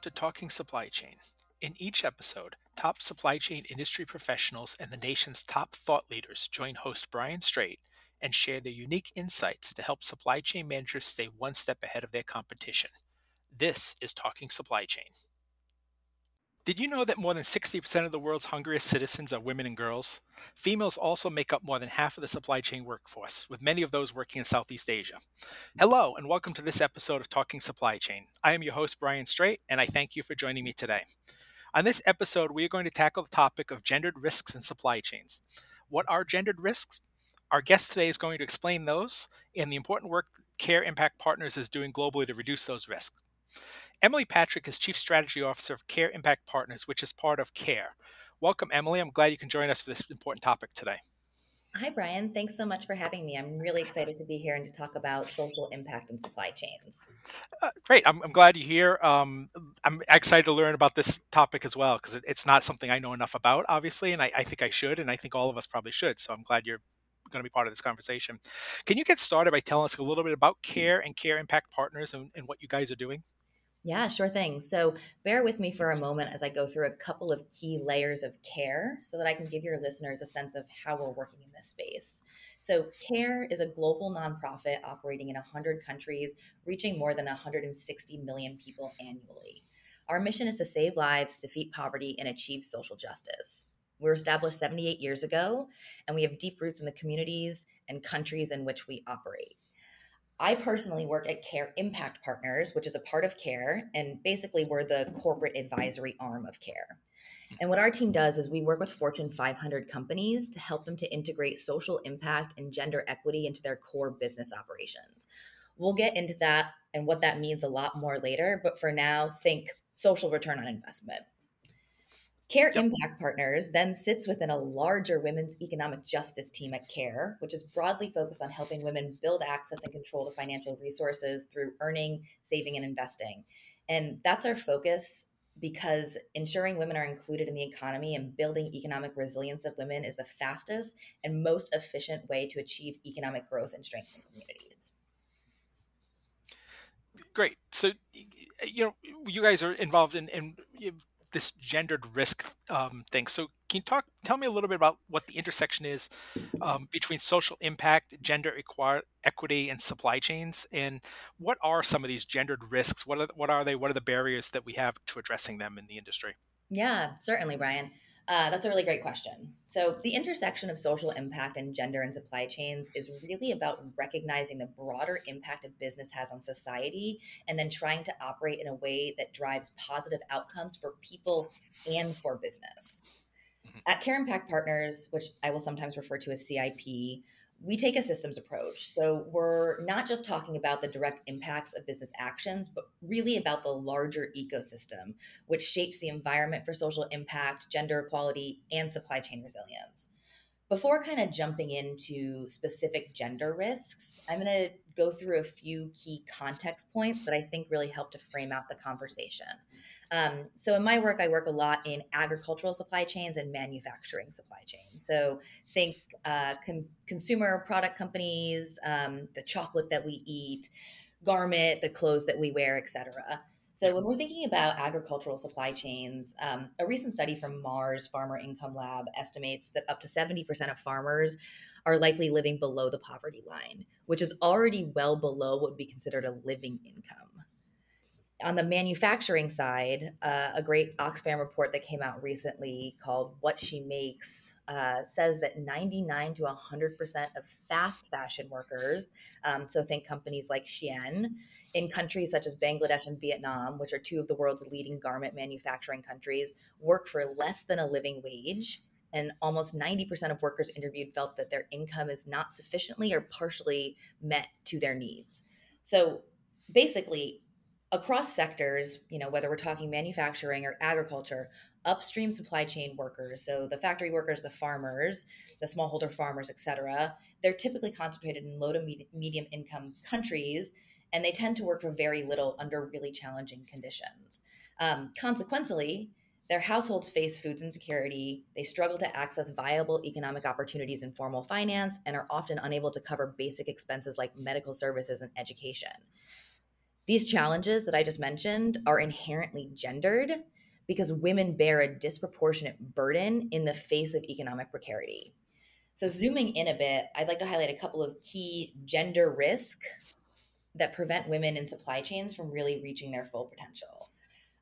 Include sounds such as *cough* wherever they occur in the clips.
welcome to Talking Supply Chain. In each episode, top supply chain industry professionals and the nation's top thought leaders join host Brian Straight and share their unique insights to help supply chain managers stay one step ahead of their competition. This is Talking Supply Chain. Did you know that more than 60% of the world's hungriest citizens are women and girls? Females also make up more than half of the supply chain workforce, with many of those working in Southeast Asia. Hello, and welcome to this episode of Talking Supply Chain. I am your host, Brian Straight, and I thank you for joining me today. On this episode, we are going to tackle the topic of gendered risks in supply chains. What are gendered risks? Our guest today is going to explain those and the important work Care Impact Partners is doing globally to reduce those risks. Emily Patrick is Chief Strategy Officer of Care Impact Partners, which is part of CARE. Welcome, Emily. I'm glad you can join us for this important topic today. Hi, Brian. Thanks so much for having me. I'm really excited to be here and to talk about social impact and supply chains. Uh, great. I'm, I'm, glad you're here. Um, I'm excited to learn about this topic as well because it, it's not something I know enough about, obviously, and I, I think I should, and I think all of us probably should. So I'm glad you're going to be part of this conversation. Can you get started by telling us a little bit about CARE and CARE Impact Partners and, and what you guys are doing? Yeah, sure thing. So bear with me for a moment as I go through a couple of key layers of care so that I can give your listeners a sense of how we're working in this space. So, CARE is a global nonprofit operating in 100 countries, reaching more than 160 million people annually. Our mission is to save lives, defeat poverty, and achieve social justice. We were established 78 years ago, and we have deep roots in the communities and countries in which we operate. I personally work at Care Impact Partners, which is a part of Care, and basically we're the corporate advisory arm of Care. And what our team does is we work with Fortune 500 companies to help them to integrate social impact and gender equity into their core business operations. We'll get into that and what that means a lot more later, but for now, think social return on investment. Care yep. Impact Partners then sits within a larger women's economic justice team at CARE, which is broadly focused on helping women build access and control to financial resources through earning, saving, and investing. And that's our focus because ensuring women are included in the economy and building economic resilience of women is the fastest and most efficient way to achieve economic growth and strengthen communities. Great. So, you know, you guys are involved in, in this gendered risk um, thing. So can you talk? Tell me a little bit about what the intersection is um, between social impact, gender equity, and supply chains, and what are some of these gendered risks? What are what are they? What are the barriers that we have to addressing them in the industry? Yeah, certainly, Brian. Uh, that's a really great question. So, the intersection of social impact and gender and supply chains is really about recognizing the broader impact a business has on society and then trying to operate in a way that drives positive outcomes for people and for business. Mm-hmm. At Care Impact Partners, which I will sometimes refer to as CIP, we take a systems approach. So we're not just talking about the direct impacts of business actions, but really about the larger ecosystem, which shapes the environment for social impact, gender equality, and supply chain resilience. Before kind of jumping into specific gender risks, I'm going to go through a few key context points that I think really help to frame out the conversation. Um, so in my work, I work a lot in agricultural supply chains and manufacturing supply chains. So think uh, con- consumer product companies, um, the chocolate that we eat, garment, the clothes that we wear, etc. So when we're thinking about agricultural supply chains, um, a recent study from Mars Farmer Income Lab estimates that up to 70% of farmers are likely living below the poverty line, which is already well below what would be considered a living income on the manufacturing side, uh, a great Oxfam report that came out recently called What She Makes uh, says that 99 to 100% of fast fashion workers, um, so think companies like Shein, in countries such as Bangladesh and Vietnam, which are two of the world's leading garment manufacturing countries, work for less than a living wage. And almost 90% of workers interviewed felt that their income is not sufficiently or partially met to their needs. So basically, across sectors, you know, whether we're talking manufacturing or agriculture, upstream supply chain workers, so the factory workers, the farmers, the smallholder farmers, et cetera, they're typically concentrated in low to medium income countries, and they tend to work for very little under really challenging conditions. Um, consequently, their households face food insecurity. They struggle to access viable economic opportunities in formal finance and are often unable to cover basic expenses like medical services and education These challenges that I just mentioned are inherently gendered because women bear a disproportionate burden in the face of economic precarity. So, zooming in a bit, I'd like to highlight a couple of key gender risks that prevent women in supply chains from really reaching their full potential.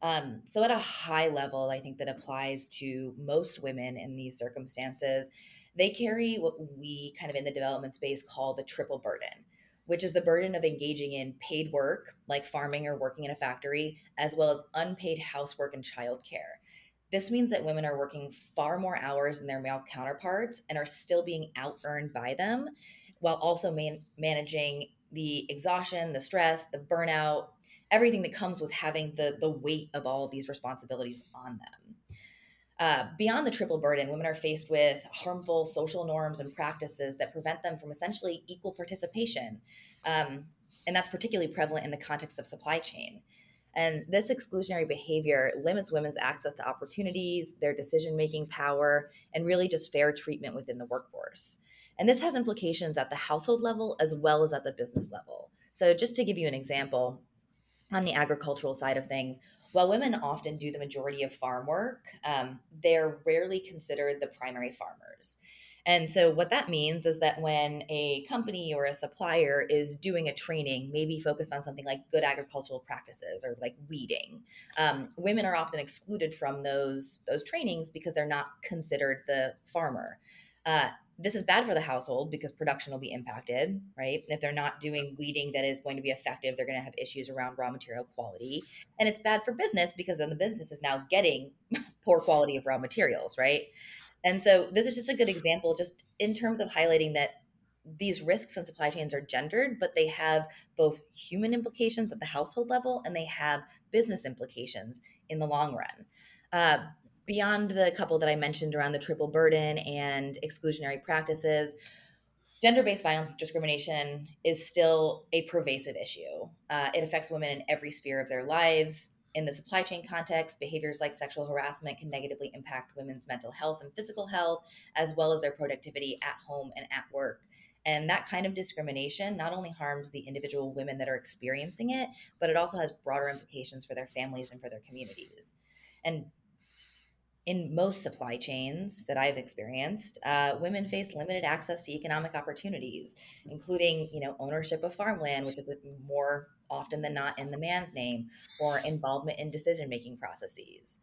Um, so, at a high level, I think that applies to most women in these circumstances. They carry what we kind of in the development space call the triple burden, which is the burden of engaging in paid work, like farming or working in a factory, as well as unpaid housework and childcare. This means that women are working far more hours than their male counterparts and are still being out earned by them while also man- managing the exhaustion, the stress, the burnout, everything that comes with having the the weight of all of these responsibilities on them. Uh, beyond the triple burden, women are faced with harmful social norms and practices that prevent them from essentially equal participation. Um, and that's particularly prevalent in the context of supply chain. And this exclusionary behavior limits women's access to opportunities, their decision making power, and really just fair treatment within the workforce. And this has implications at the household level as well as at the business level. So, just to give you an example, on the agricultural side of things, while women often do the majority of farm work, um, they're rarely considered the primary farmers. And so, what that means is that when a company or a supplier is doing a training, maybe focused on something like good agricultural practices or like weeding, um, women are often excluded from those those trainings because they're not considered the farmer. Uh, this is bad for the household because production will be impacted, right? If they're not doing weeding that is going to be effective, they're going to have issues around raw material quality. And it's bad for business because then the business is now getting *laughs* poor quality of raw materials, right? And so this is just a good example, just in terms of highlighting that these risks and supply chains are gendered, but they have both human implications at the household level and they have business implications in the long run. Uh, beyond the couple that I mentioned around the triple burden and exclusionary practices, gender based violence discrimination is still a pervasive issue. Uh, it affects women in every sphere of their lives. In the supply chain context, behaviors like sexual harassment can negatively impact women's mental health and physical health, as well as their productivity at home and at work. And that kind of discrimination not only harms the individual women that are experiencing it, but it also has broader implications for their families and for their communities. And in most supply chains that I've experienced, uh, women face limited access to economic opportunities, including, you know, ownership of farmland, which is more often than not in the man's name, or involvement in decision-making processes.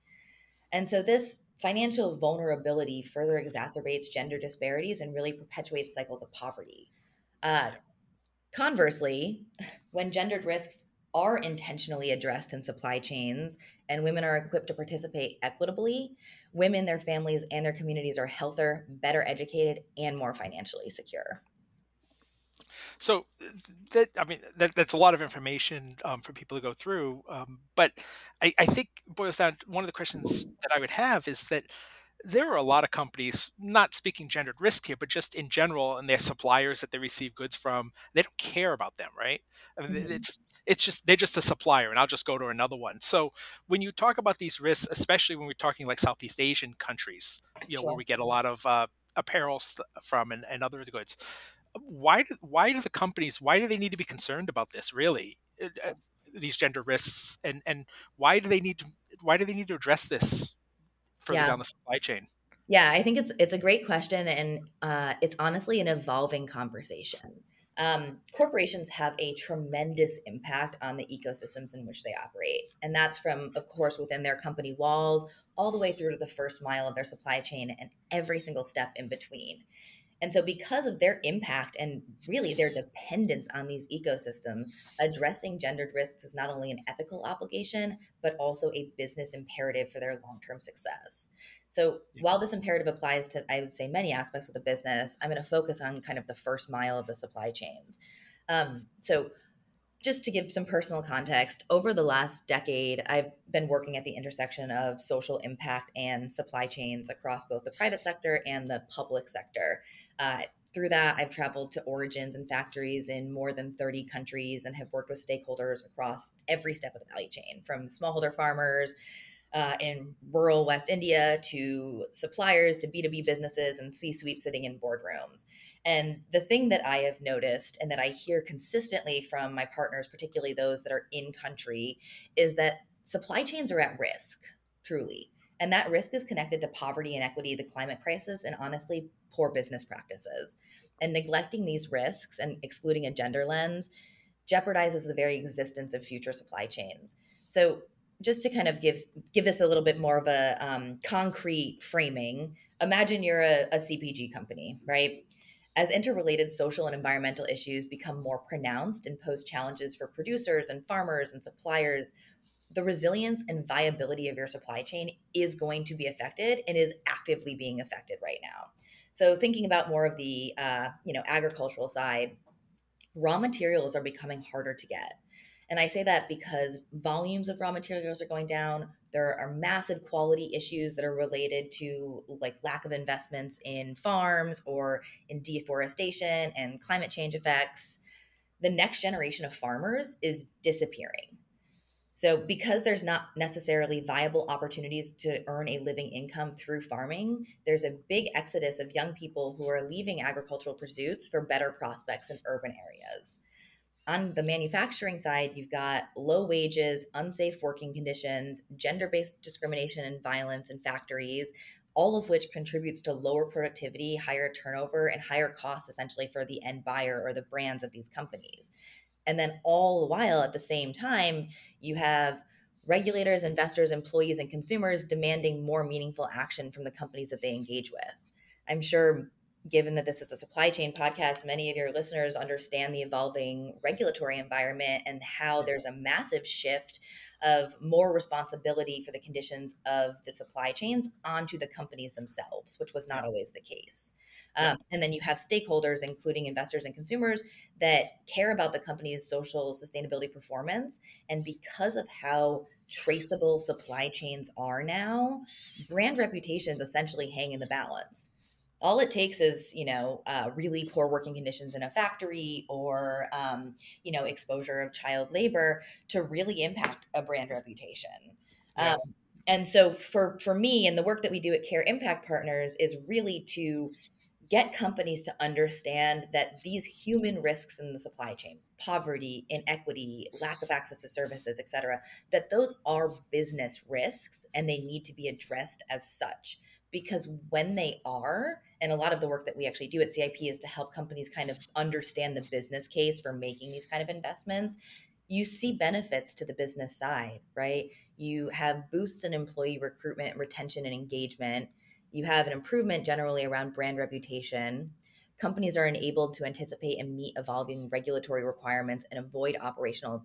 And so this financial vulnerability further exacerbates gender disparities and really perpetuates cycles of poverty. Uh, conversely, *laughs* when gendered risks are intentionally addressed in supply chains and women are equipped to participate equitably, women, their families, and their communities are healthier, better educated, and more financially secure. So that I mean that, that's a lot of information um, for people to go through. Um, but I, I think boils down. One of the questions that I would have is that there are a lot of companies, not speaking gendered risk here, but just in general, and their suppliers that they receive goods from, they don't care about them, right? I mean, mm-hmm. it's it's just they're just a supplier, and I'll just go to another one. So when you talk about these risks, especially when we're talking like Southeast Asian countries, you know, sure. where we get a lot of uh, apparel from and, and other goods, why do, why do the companies why do they need to be concerned about this really? Uh, uh these gender risks and and why do they need to why do they need to address this further yeah. down the supply chain? Yeah, I think it's it's a great question, and uh, it's honestly an evolving conversation. Um, corporations have a tremendous impact on the ecosystems in which they operate, and that's from, of course, within their company walls all the way through to the first mile of their supply chain and every single step in between. And so, because of their impact and really their dependence on these ecosystems, addressing gendered risks is not only an ethical obligation, but also a business imperative for their long term success. So, while this imperative applies to, I would say, many aspects of the business, I'm going to focus on kind of the first mile of the supply chains. Um, so, just to give some personal context, over the last decade, I've been working at the intersection of social impact and supply chains across both the private sector and the public sector. Uh, through that, I've traveled to origins and factories in more than 30 countries and have worked with stakeholders across every step of the value chain, from smallholder farmers uh, in rural West India to suppliers to B2B businesses and C suite sitting in boardrooms. And the thing that I have noticed and that I hear consistently from my partners, particularly those that are in country, is that supply chains are at risk, truly. And that risk is connected to poverty, inequity, the climate crisis, and honestly, poor business practices. And neglecting these risks and excluding a gender lens jeopardizes the very existence of future supply chains. So, just to kind of give give this a little bit more of a um, concrete framing, imagine you're a, a CPG company, right? As interrelated social and environmental issues become more pronounced and pose challenges for producers and farmers and suppliers, the resilience and viability of your supply chain is going to be affected and is actively being affected right now. So, thinking about more of the uh, you know agricultural side, raw materials are becoming harder to get. And I say that because volumes of raw materials are going down. There are massive quality issues that are related to like lack of investments in farms or in deforestation and climate change effects. The next generation of farmers is disappearing. So, because there's not necessarily viable opportunities to earn a living income through farming, there's a big exodus of young people who are leaving agricultural pursuits for better prospects in urban areas. On the manufacturing side, you've got low wages, unsafe working conditions, gender based discrimination and violence in factories, all of which contributes to lower productivity, higher turnover, and higher costs essentially for the end buyer or the brands of these companies. And then all the while at the same time, you have regulators, investors, employees, and consumers demanding more meaningful action from the companies that they engage with. I'm sure, given that this is a supply chain podcast, many of your listeners understand the evolving regulatory environment and how there's a massive shift of more responsibility for the conditions of the supply chains onto the companies themselves, which was not always the case. Um, and then you have stakeholders, including investors and consumers, that care about the company's social sustainability performance. And because of how traceable supply chains are now, brand reputations essentially hang in the balance. All it takes is, you know, uh, really poor working conditions in a factory or, um, you know, exposure of child labor to really impact a brand reputation. Yeah. Um, and so for for me and the work that we do at Care Impact Partners is really to get companies to understand that these human risks in the supply chain poverty inequity lack of access to services et cetera that those are business risks and they need to be addressed as such because when they are and a lot of the work that we actually do at cip is to help companies kind of understand the business case for making these kind of investments you see benefits to the business side right you have boosts in employee recruitment retention and engagement you have an improvement generally around brand reputation. Companies are enabled to anticipate and meet evolving regulatory requirements and avoid operational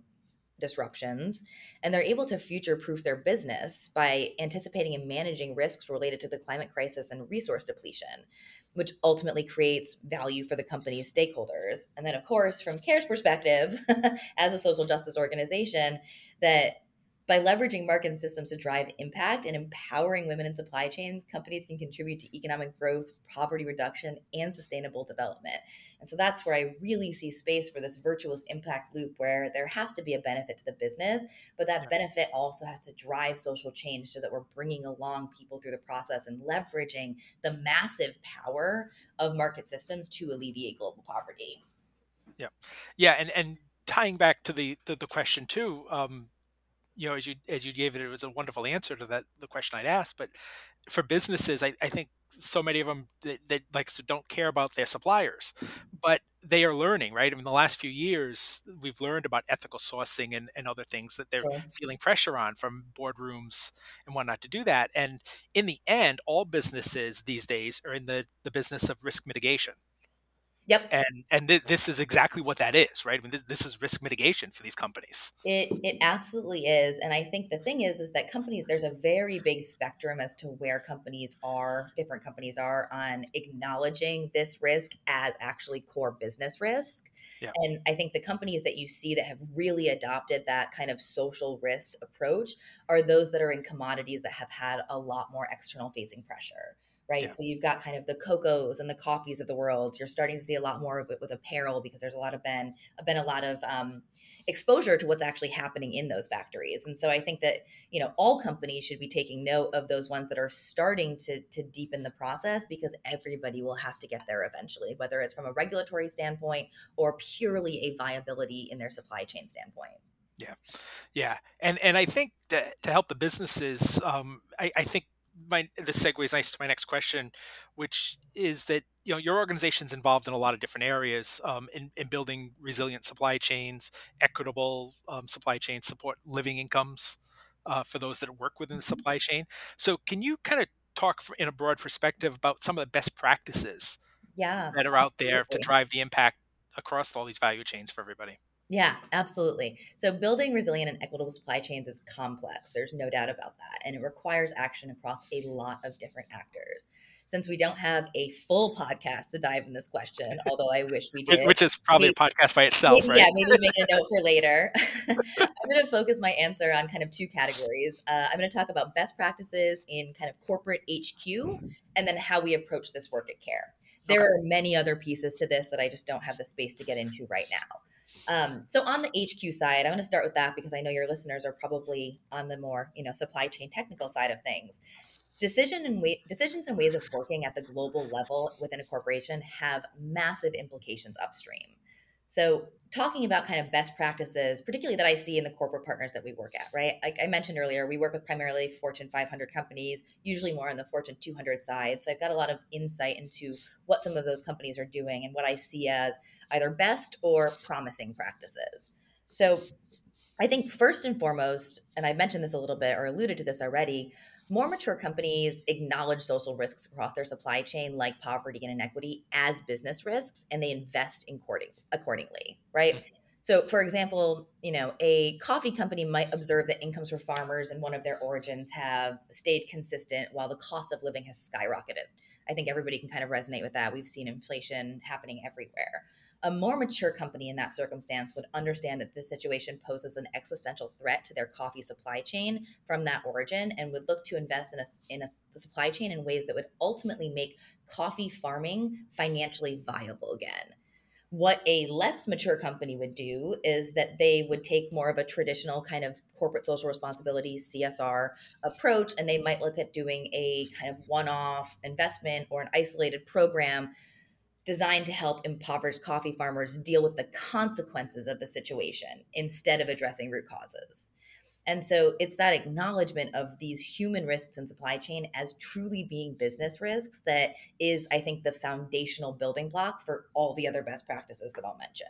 disruptions. And they're able to future proof their business by anticipating and managing risks related to the climate crisis and resource depletion, which ultimately creates value for the company's stakeholders. And then, of course, from CARE's perspective, *laughs* as a social justice organization, that by leveraging market systems to drive impact and empowering women in supply chains, companies can contribute to economic growth, poverty reduction, and sustainable development. And so that's where I really see space for this virtuous impact loop where there has to be a benefit to the business, but that benefit also has to drive social change so that we're bringing along people through the process and leveraging the massive power of market systems to alleviate global poverty. Yeah. Yeah. And, and tying back to the, the, the question too, um, you know, as you as you gave it, it was a wonderful answer to that the question I'd asked. But for businesses, I, I think so many of them that, that like so don't care about their suppliers, but they are learning, right? I mean, the last few years we've learned about ethical sourcing and, and other things that they're feeling pressure on from boardrooms and whatnot to do that. And in the end, all businesses these days are in the the business of risk mitigation. Yep. And and th- this is exactly what that is, right? I mean, this, this is risk mitigation for these companies. It it absolutely is, and I think the thing is, is that companies there's a very big spectrum as to where companies are, different companies are on acknowledging this risk as actually core business risk. Yeah. And I think the companies that you see that have really adopted that kind of social risk approach are those that are in commodities that have had a lot more external facing pressure right? Yeah. So you've got kind of the cocoas and the coffees of the world. You're starting to see a lot more of it with apparel because there's a lot of been been a lot of um, exposure to what's actually happening in those factories. And so I think that you know all companies should be taking note of those ones that are starting to to deepen the process because everybody will have to get there eventually, whether it's from a regulatory standpoint or purely a viability in their supply chain standpoint. Yeah, yeah, and and I think that to help the businesses, um, I, I think my the segues nice to my next question, which is that you know your organization's involved in a lot of different areas um, in, in building resilient supply chains, equitable um, supply chains, support living incomes uh, for those that work within the mm-hmm. supply chain. So, can you kind of talk for, in a broad perspective about some of the best practices yeah, that are out there to drive the impact across all these value chains for everybody? Yeah, absolutely. So building resilient and equitable supply chains is complex. There's no doubt about that. And it requires action across a lot of different actors. Since we don't have a full podcast to dive in this question, *laughs* although I wish we did. Which is probably maybe, a podcast by itself, maybe, right? Yeah, maybe make a note for later. *laughs* *laughs* I'm going to focus my answer on kind of two categories. Uh, I'm going to talk about best practices in kind of corporate HQ and then how we approach this work at CARE. There okay. are many other pieces to this that I just don't have the space to get into right now. Um, so on the HQ side, I'm going to start with that because I know your listeners are probably on the more you know supply chain technical side of things. Decision and way, decisions and ways of working at the global level within a corporation have massive implications upstream. So, talking about kind of best practices, particularly that I see in the corporate partners that we work at, right? Like I mentioned earlier, we work with primarily Fortune 500 companies, usually more on the Fortune 200 side. So, I've got a lot of insight into what some of those companies are doing and what I see as either best or promising practices. So, I think first and foremost, and I mentioned this a little bit or alluded to this already, more mature companies acknowledge social risks across their supply chain, like poverty and inequity, as business risks, and they invest in accordingly, right? Mm-hmm. So, for example, you know, a coffee company might observe that incomes for farmers in one of their origins have stayed consistent while the cost of living has skyrocketed. I think everybody can kind of resonate with that. We've seen inflation happening everywhere. A more mature company in that circumstance would understand that this situation poses an existential threat to their coffee supply chain from that origin and would look to invest in a, in a supply chain in ways that would ultimately make coffee farming financially viable again. What a less mature company would do is that they would take more of a traditional kind of corporate social responsibility CSR approach and they might look at doing a kind of one off investment or an isolated program designed to help impoverished coffee farmers deal with the consequences of the situation instead of addressing root causes. And so it's that acknowledgement of these human risks in supply chain as truly being business risks that is, I think, the foundational building block for all the other best practices that I'll mention.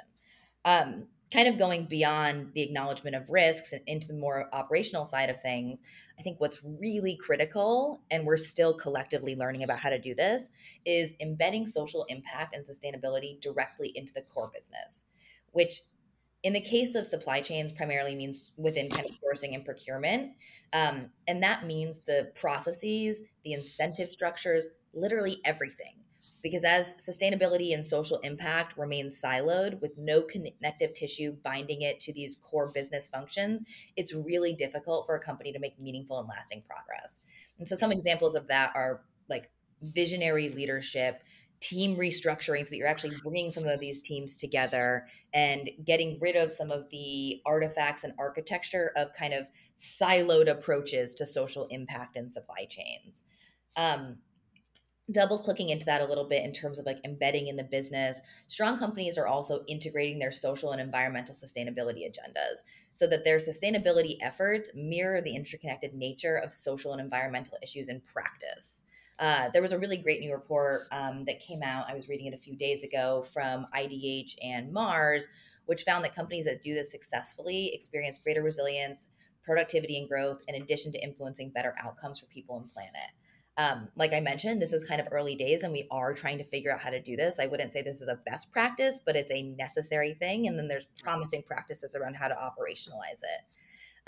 Um, kind of going beyond the acknowledgement of risks and into the more operational side of things, I think what's really critical, and we're still collectively learning about how to do this, is embedding social impact and sustainability directly into the core business, which in the case of supply chains primarily means within kind of sourcing and procurement um, and that means the processes the incentive structures literally everything because as sustainability and social impact remain siloed with no connective tissue binding it to these core business functions, it's really difficult for a company to make meaningful and lasting progress. And so, some examples of that are like visionary leadership, team restructuring, so that you're actually bringing some of these teams together and getting rid of some of the artifacts and architecture of kind of siloed approaches to social impact and supply chains. Um, double clicking into that a little bit in terms of like embedding in the business. Strong companies are also integrating their social and environmental sustainability agendas so that their sustainability efforts mirror the interconnected nature of social and environmental issues in practice. Uh, there was a really great new report um, that came out i was reading it a few days ago from idh and mars which found that companies that do this successfully experience greater resilience productivity and growth in addition to influencing better outcomes for people and planet um, like I mentioned, this is kind of early days and we are trying to figure out how to do this. I wouldn't say this is a best practice, but it's a necessary thing. And then there's promising practices around how to operationalize it.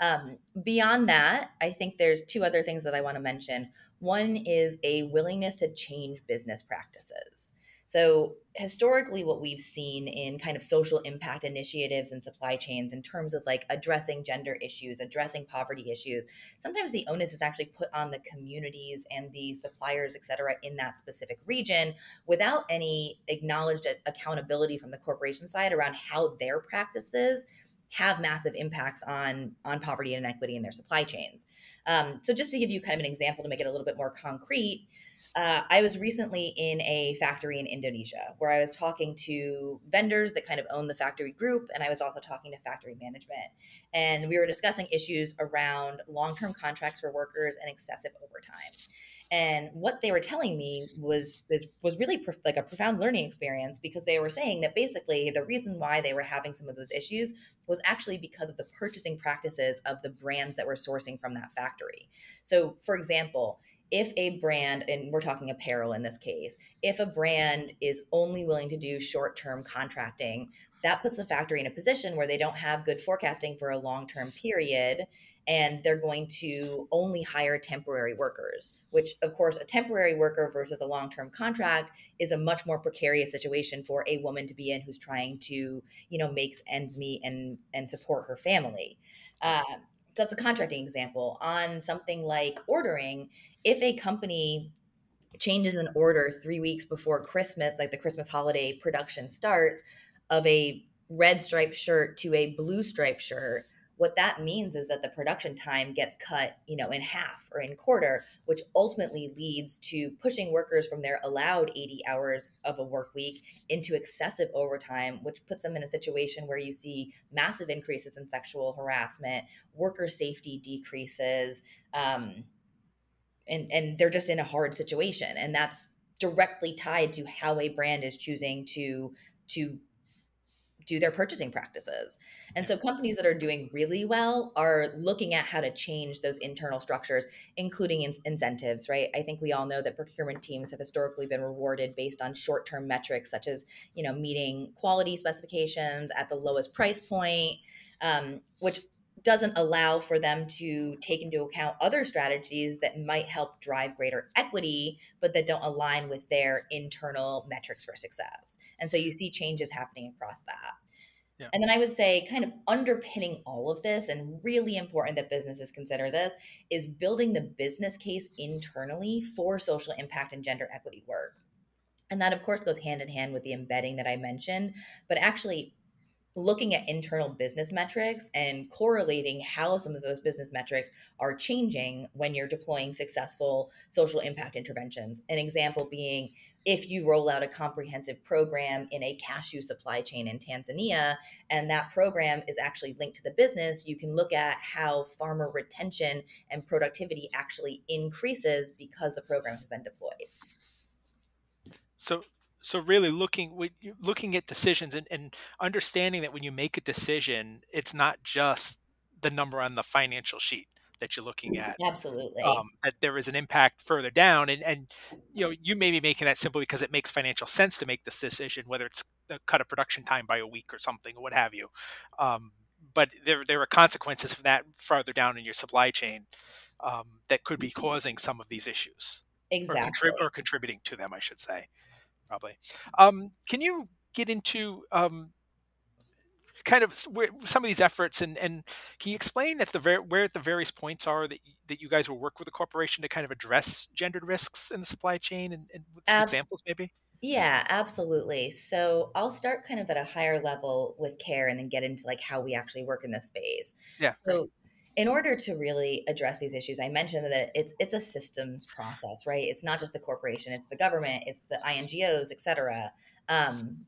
Um, beyond that, I think there's two other things that I want to mention. One is a willingness to change business practices. So, historically, what we've seen in kind of social impact initiatives and supply chains in terms of like addressing gender issues, addressing poverty issues, sometimes the onus is actually put on the communities and the suppliers, et cetera, in that specific region without any acknowledged accountability from the corporation side around how their practices have massive impacts on on poverty and inequity in their supply chains. Um, so just to give you kind of an example to make it a little bit more concrete, uh, I was recently in a factory in Indonesia where I was talking to vendors that kind of own the factory group, and I was also talking to factory management. And we were discussing issues around long term contracts for workers and excessive overtime. And what they were telling me was was, was really prof- like a profound learning experience because they were saying that basically the reason why they were having some of those issues was actually because of the purchasing practices of the brands that were sourcing from that factory. So, for example, if a brand, and we're talking apparel in this case, if a brand is only willing to do short term contracting, that puts the factory in a position where they don't have good forecasting for a long term period and they're going to only hire temporary workers which of course a temporary worker versus a long-term contract is a much more precarious situation for a woman to be in who's trying to you know make ends meet and and support her family. Uh, that's a contracting example. On something like ordering if a company changes an order three weeks before Christmas, like the Christmas holiday production starts, of a red striped shirt to a blue striped shirt, what that means is that the production time gets cut, you know, in half or in quarter, which ultimately leads to pushing workers from their allowed 80 hours of a work week into excessive overtime, which puts them in a situation where you see massive increases in sexual harassment, worker safety decreases, um, and and they're just in a hard situation. And that's directly tied to how a brand is choosing to to do their purchasing practices. And so companies that are doing really well are looking at how to change those internal structures, including in- incentives, right? I think we all know that procurement teams have historically been rewarded based on short-term metrics such as, you know, meeting quality specifications at the lowest price point, um, which doesn't allow for them to take into account other strategies that might help drive greater equity, but that don't align with their internal metrics for success. And so you see changes happening across that. Yeah. And then I would say, kind of underpinning all of this, and really important that businesses consider this, is building the business case internally for social impact and gender equity work. And that, of course, goes hand in hand with the embedding that I mentioned, but actually looking at internal business metrics and correlating how some of those business metrics are changing when you're deploying successful social impact interventions. An example being if you roll out a comprehensive program in a cashew supply chain in Tanzania, and that program is actually linked to the business, you can look at how farmer retention and productivity actually increases because the program has been deployed. So, so really looking looking at decisions and, and understanding that when you make a decision it's not just the number on the financial sheet that you're looking at absolutely. um, that there is an impact further down. And and you know you may be making that simple because it makes financial sense to make this decision whether it's cut a production time by a week or something or what have you. Um, but there there are consequences of that farther down in your supply chain um, that could be causing some of these issues exactly or, contrib- or contributing to them i should say probably. Um, can you get into um, kind of some of these efforts and, and can you explain at the ver- where the various points are that, that you guys will work with the corporation to kind of address gendered risks in the supply chain and, and some examples maybe? Yeah, absolutely. So I'll start kind of at a higher level with care and then get into like how we actually work in this space. Yeah. So in order to really address these issues, I mentioned that it's it's a systems process, right? It's not just the corporation; it's the government, it's the INGOs, et cetera. Um,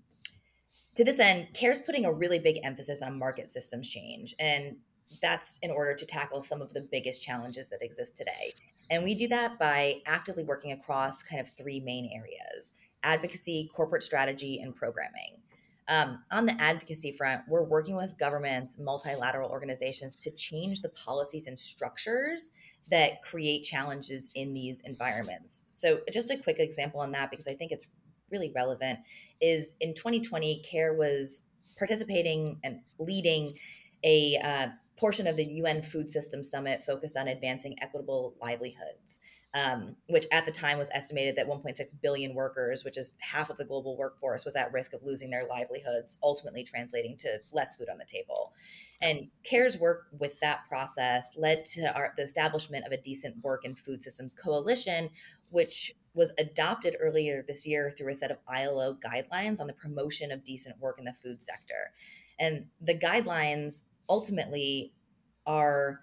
to this end, CARE's putting a really big emphasis on market systems change, and that's in order to tackle some of the biggest challenges that exist today. And we do that by actively working across kind of three main areas: advocacy, corporate strategy, and programming. Um, on the advocacy front, we're working with governments, multilateral organizations to change the policies and structures that create challenges in these environments. So, just a quick example on that, because I think it's really relevant, is in 2020, CARE was participating and leading a uh, portion of the UN Food System Summit focused on advancing equitable livelihoods, um, which at the time was estimated that 1.6 billion workers, which is half of the global workforce, was at risk of losing their livelihoods, ultimately translating to less food on the table. And CARE's work with that process led to our, the establishment of a Decent Work in Food Systems Coalition, which was adopted earlier this year through a set of ILO guidelines on the promotion of decent work in the food sector. And the guidelines ultimately are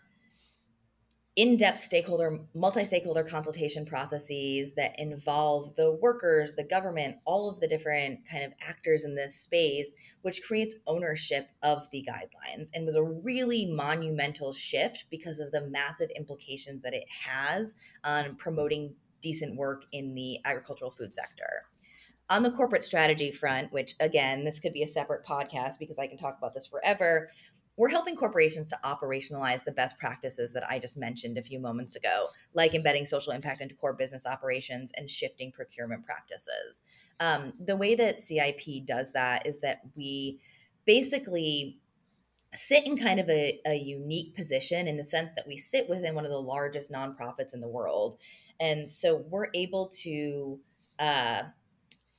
in-depth stakeholder multi-stakeholder consultation processes that involve the workers the government all of the different kind of actors in this space which creates ownership of the guidelines and was a really monumental shift because of the massive implications that it has on promoting decent work in the agricultural food sector. On the corporate strategy front which again this could be a separate podcast because i can talk about this forever we're helping corporations to operationalize the best practices that I just mentioned a few moments ago, like embedding social impact into core business operations and shifting procurement practices. Um, the way that CIP does that is that we basically sit in kind of a, a unique position in the sense that we sit within one of the largest nonprofits in the world. And so we're able to uh,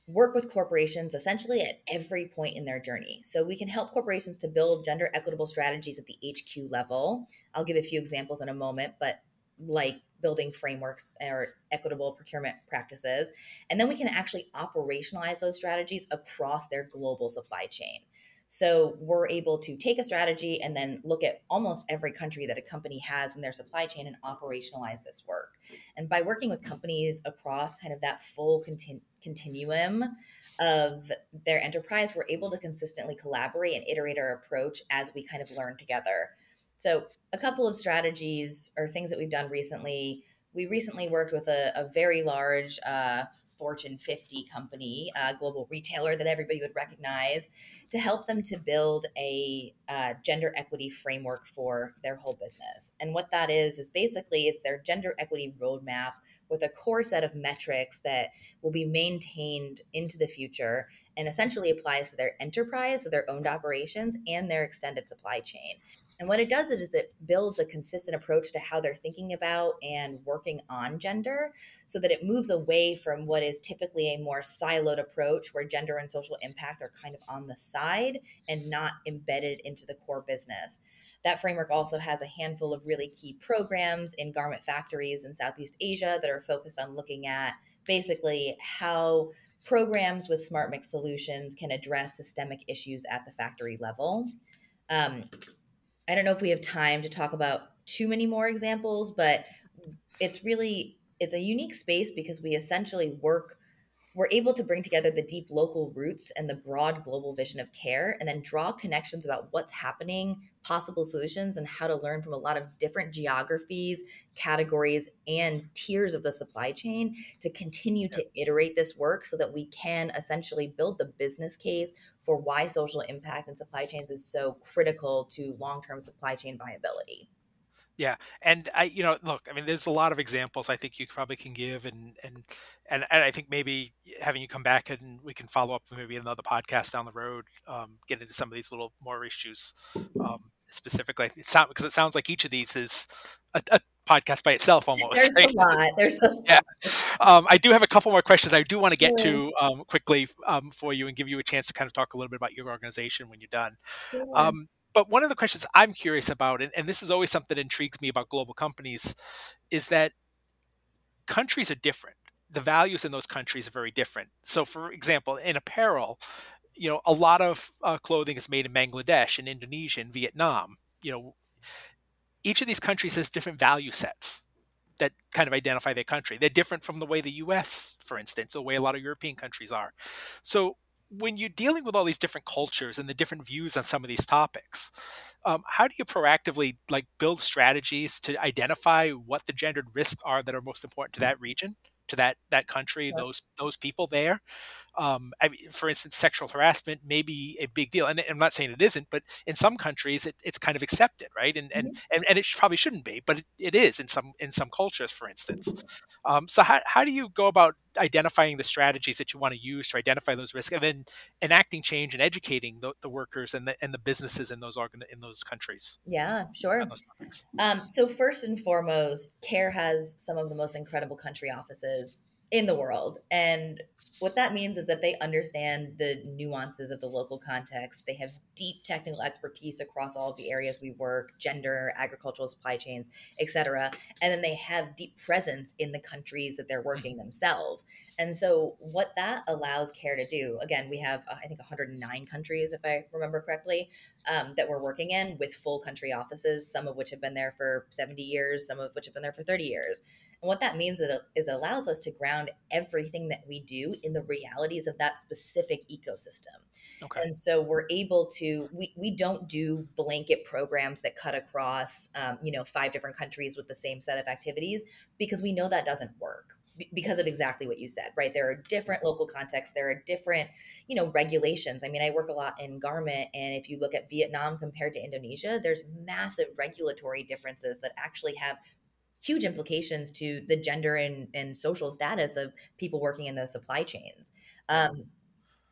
work with corporations essentially at every point in their journey. So we can help corporations to build gender equitable strategies at the HQ level. I'll give a few examples in a moment, but like building frameworks or equitable procurement practices. And then we can actually operationalize those strategies across their global supply chain. So we're able to take a strategy and then look at almost every country that a company has in their supply chain and operationalize this work. And by working with companies across kind of that full continu- continuum of their enterprise, we're able to consistently collaborate and iterate our approach as we kind of learn together. So, a couple of strategies or things that we've done recently. We recently worked with a, a very large uh, Fortune 50 company, a global retailer that everybody would recognize, to help them to build a uh, gender equity framework for their whole business. And what that is, is basically it's their gender equity roadmap with a core set of metrics that will be maintained into the future and essentially applies to their enterprise, so their owned operations, and their extended supply chain. And what it does is it builds a consistent approach to how they're thinking about and working on gender so that it moves away from what is typically a more siloed approach where gender and social impact are kind of on the side and not embedded into the core business. That framework also has a handful of really key programs in garment factories in Southeast Asia that are focused on looking at basically how programs with smart mix solutions can address systemic issues at the factory level. Um, I don't know if we have time to talk about too many more examples, but it's really it's a unique space because we essentially work we're able to bring together the deep local roots and the broad global vision of care and then draw connections about what's happening possible solutions and how to learn from a lot of different geographies categories and tiers of the supply chain to continue to iterate this work so that we can essentially build the business case for why social impact and supply chains is so critical to long-term supply chain viability yeah, and I, you know, look, I mean, there's a lot of examples I think you probably can give, and and and, and I think maybe having you come back and we can follow up with maybe another podcast down the road, um, get into some of these little more issues um, specifically. It sound because it sounds like each of these is a, a podcast by itself almost. *laughs* There's right? a lot. There's a yeah. Um, I do have a couple more questions I do want to get to um, quickly um, for you and give you a chance to kind of talk a little bit about your organization when you're done. But one of the questions I'm curious about, and, and this is always something that intrigues me about global companies, is that countries are different. The values in those countries are very different. So, for example, in apparel, you know, a lot of uh, clothing is made in Bangladesh and Indonesia and Vietnam. You know, each of these countries has different value sets that kind of identify their country. They're different from the way the U.S., for instance, or the way a lot of European countries are. So, when you're dealing with all these different cultures and the different views on some of these topics, um, how do you proactively like build strategies to identify what the gendered risks are that are most important to that region, to that that country, those those people there? Um, I mean, for instance, sexual harassment may be a big deal, and I'm not saying it isn't, but in some countries it, it's kind of accepted, right? And and Mhm. and, and it probably shouldn't be, but it, it is in some in some cultures, for instance. Um, so how how do you go about identifying the strategies that you want to use to identify those risks, and then enacting change and educating the, the workers and the and the businesses in those organ in those countries Yeah, sure. Um, so first and foremost, CARE has some of the most incredible country offices in the world. And what that means is that they understand the nuances of the local context. They have deep technical expertise across all of the areas we work, gender, agricultural supply chains, et cetera. And then they have deep presence in the countries that they're working themselves. And so what that allows CARE to do, again, we have uh, I think 109 countries, if I remember correctly, um, that we're working in with full country offices, some of which have been there for 70 years, some of which have been there for 30 years. And what that means is it allows us to ground everything that we do in the realities of that specific ecosystem. Okay. And so we're able to we, we don't do blanket programs that cut across um, you know five different countries with the same set of activities because we know that doesn't work because of exactly what you said right there are different local contexts there are different you know regulations i mean i work a lot in garment and if you look at vietnam compared to indonesia there's massive regulatory differences that actually have huge implications to the gender and, and social status of people working in those supply chains. Um,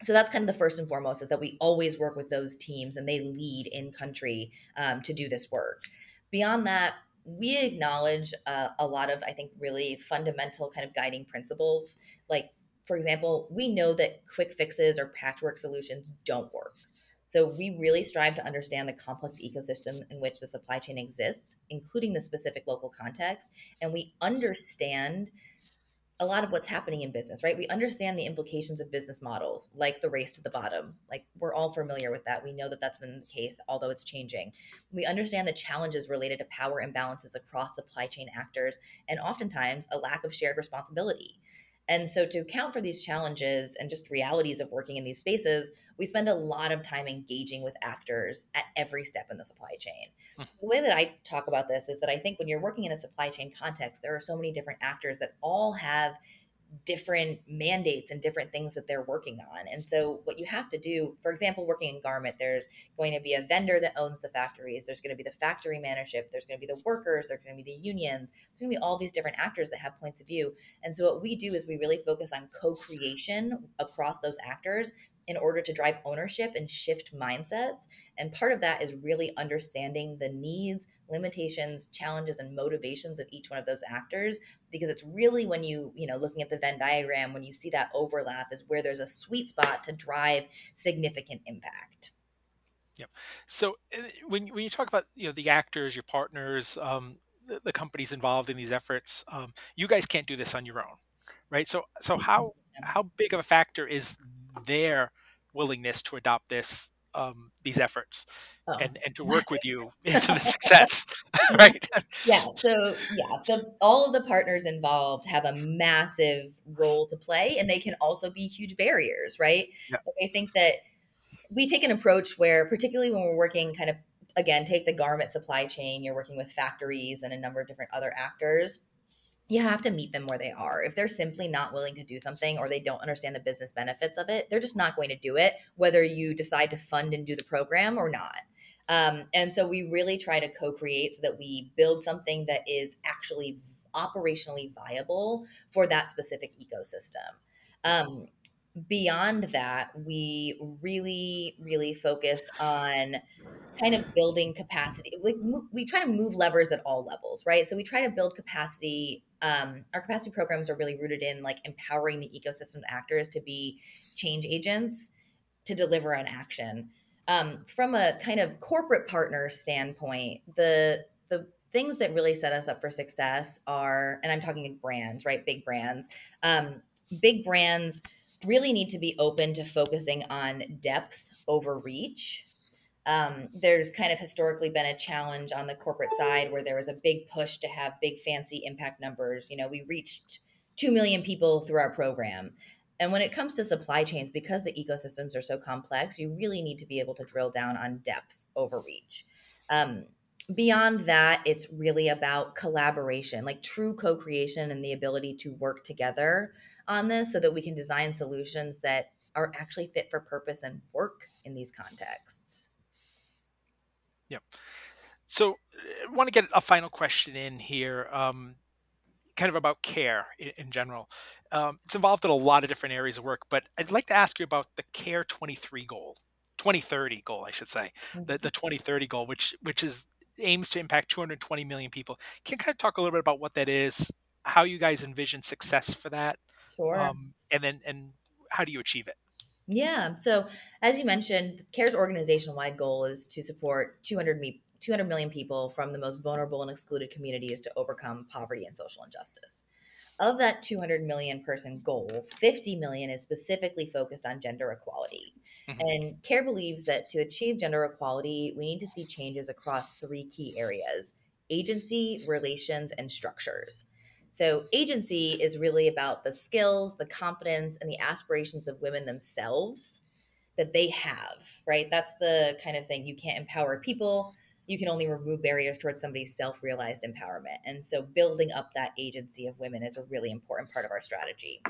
so that's kind of the first and foremost is that we always work with those teams and they lead in country um, to do this work. Beyond that we acknowledge uh, a lot of i think really fundamental kind of guiding principles. Like for example we know that quick fixes or patchwork solutions don't work so we really strive to understand the complex ecosystem in which the supply chain exists including the specific local context and we understand a lot of what's happening in business, right? We understand the implications of business models, like the race to the bottom. Like we're all familiar with that. We know that that's been the case, although it's changing. We understand the challenges related to power imbalances across supply chain actors and oftentimes a lack of shared responsibility. And so, to account for these challenges and just realities of working in these spaces, we spend a lot of time engaging with actors at every step in the supply chain. Mhm. The way that I talk about this is that I think when you're working in a supply chain context, there are so many different actors that all have different mandates and different things that they're working on. And so what you have to do, for example, working in garment, there's going to be a vendor that owns the factories, there's going to be the factory managership, there's going to be the workers, there's going to be the unions, there's going to be all these different actors that have points of view. And so what we do is we really focus on co-creation across those actors in order to drive ownership and shift mindsets. And part of that is really understanding the needs, limitations, challenges, and motivations of each one of those actors. Because it's really when you, you know, looking at the Venn diagram, when you see that overlap is where there's a sweet spot to drive significant impact. Yep. So uh, when when you talk about you know the actors, your partners, um, the, the companies involved in these efforts, um, you guys can't do this on your own, right? So so how how big of a factor is their willingness to adopt this um, these efforts Oh, and and to work with you *laughs* into the success, *laughs* right? Yeah. So yeah, the all of the partners involved have a massive role to play, and they can also be huge barriers, right? Yeah. I think that we take an approach where, particularly when we're working kind of again, take the garment supply chain, you're working with factories and a number of different other actors. You have to meet them where they are. If they're simply not willing to do something or they don't understand the business benefits of it, they're just not going to do it, whether you decide to fund and do the program or not. Um, and so we really try to co create so that we build something that is actually operationally viable for that specific ecosystem. Um, beyond that, we really, really focus on kind of building capacity. Like we try to move levers at all levels, right? So we try to build capacity. Um, our capacity programs are really rooted in like empowering the ecosystem actors to be change agents to deliver an action. Um, from a kind of corporate partner standpoint, the the things that really set us up for success are, and I'm talking brands, right? Big brands. Um, big brands really need to be open to focusing on depth over reach. Um, there's kind of historically been a challenge on the corporate side where there was a big push to have big fancy impact numbers. You know, we reached 2 million people through our program. And when it comes to supply chains, because the ecosystems are so complex, you really need to be able to drill down on depth over reach. Um, beyond that, it's really about collaboration, like true co creation and the ability to work together on this so that we can design solutions that are actually fit for purpose and work in these contexts. Yeah. So, I want to get a final question in here, um, kind of about care in, in general. Um, it's involved in a lot of different areas of work, but I'd like to ask you about the Care 23 goal, 2030 goal, I should say, the, the 2030 goal, which which is aims to impact 220 million people. Can you kind of talk a little bit about what that is, how you guys envision success for that, Sure. um, and then and how do you achieve it? Yeah. So, as you mentioned, CARE's organization wide goal is to support 200, me- 200 million people from the most vulnerable and excluded communities to overcome poverty and social injustice. Of that 200 million person goal, 50 million is specifically focused on gender equality. Mhm. And CARE believes that to achieve gender equality, we need to see changes across three key areas agency, relations, and structures. So, agency is really about the skills, the confidence, and the aspirations of women themselves that they have, right? That's the kind of thing you can't empower people. You can only remove barriers towards somebody's self realized empowerment. And so, building up that agency of women is a really important part of our strategy.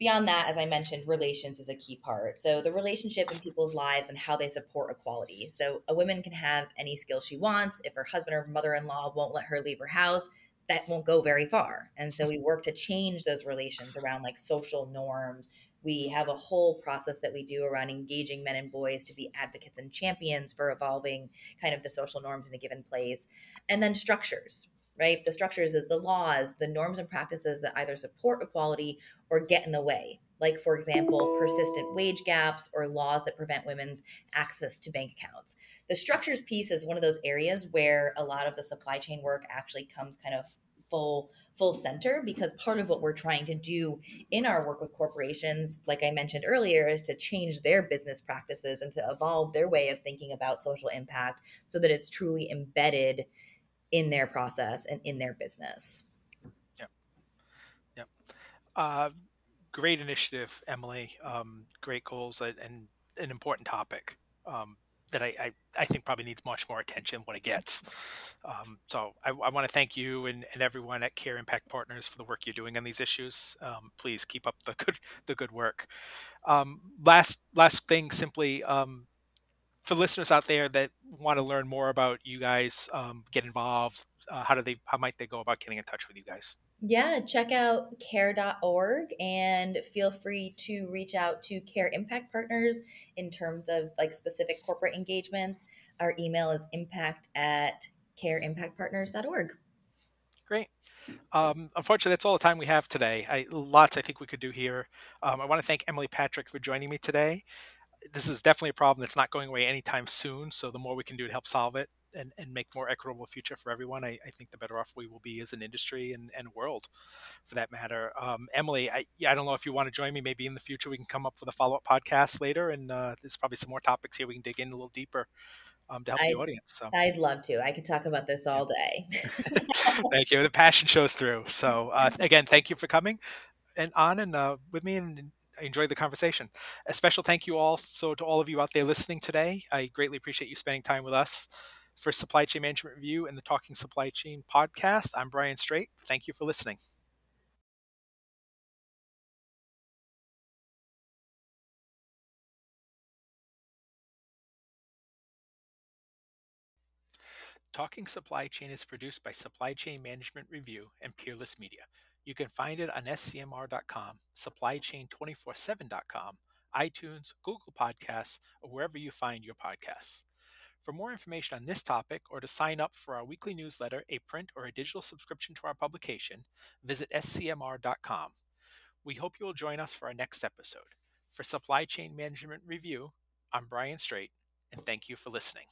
Beyond that, as I mentioned, relations is a key part. So, the relationship in people's lives and how they support equality. So, a woman can have any skill she wants. If her husband or mother in law won't let her leave her house, that won't go very far. And so we mm-hmm. work to change those relations around like social norms. We have a whole process that we do around engaging men and boys to be advocates and champions for evolving kind of the social norms in a given place. And then structures, right? The structures is the laws, the norms and practices that either support equality or get in the way. Like, for example, persistent wage gaps or laws that prevent women's access to bank accounts. The structures piece is one of those areas where a lot of the supply chain work actually comes kind of full full center because part of what we're trying to do in our work with corporations like i mentioned earlier is to change their business practices and to evolve their way of thinking about social impact so that it's truly embedded in their process and in their business yeah Yep. Uh, great initiative, Emily. Um, great goals and, and an important topic um, that I, I, I think probably needs much more attention when it gets. Um, so I, I want to thank you and, and everyone at Care Impact Partners for the work you're doing on these issues. Um, please keep up the good the good work. Um, last last thing, simply um, for listeners out there that want to learn more about you guys, um, get involved. Uh, how do they? How might they go about getting in touch with you guys? Yeah check out care.org and feel free to reach out to care impact partners in terms of like specific corporate engagements our email is impact at careimpactpartners.org Great. Um, unfortunately, that's all the time we have today. I, lots I think we could do here. Um, I want to thank Emily Patrick for joining me today. This is definitely a problem that's not going away anytime soon. So the more we can do to help solve it and, and make more equitable future for everyone, I, I think the better off we will be as an industry and, and world, for that matter. Um, Emily, I, I don't know if you want to join me. Maybe in the future we can come up with a follow up podcast later, and uh, there's probably some more topics here we can dig in a little deeper um, to help I, the audience. So. I'd love to. I could talk about this all day. *laughs* thank you. The passion shows through. So *laughs* uh, again, thank you for coming and on and uh, with me and enjoy the conversation. A special thank you also to all of you out there listening today. I greatly appreciate you spending time with us. For Supply Chain Management Review and the Talking Supply Chain podcast, I'm Brian Straight. Thank you for listening. Talking Supply Chain is produced by Supply Chain Management Review and Peerless Media. You can find it on scmr.com, supplychain247.com, iTunes, Google Podcasts, or wherever you find your podcasts. For more information on this topic or to sign up for our weekly newsletter, a print or a digital subscription to our publication, visit scmr.com. We hope you will join us for our next episode. For Supply Chain Management Review, I'm Brian Straight, and thank you for listening.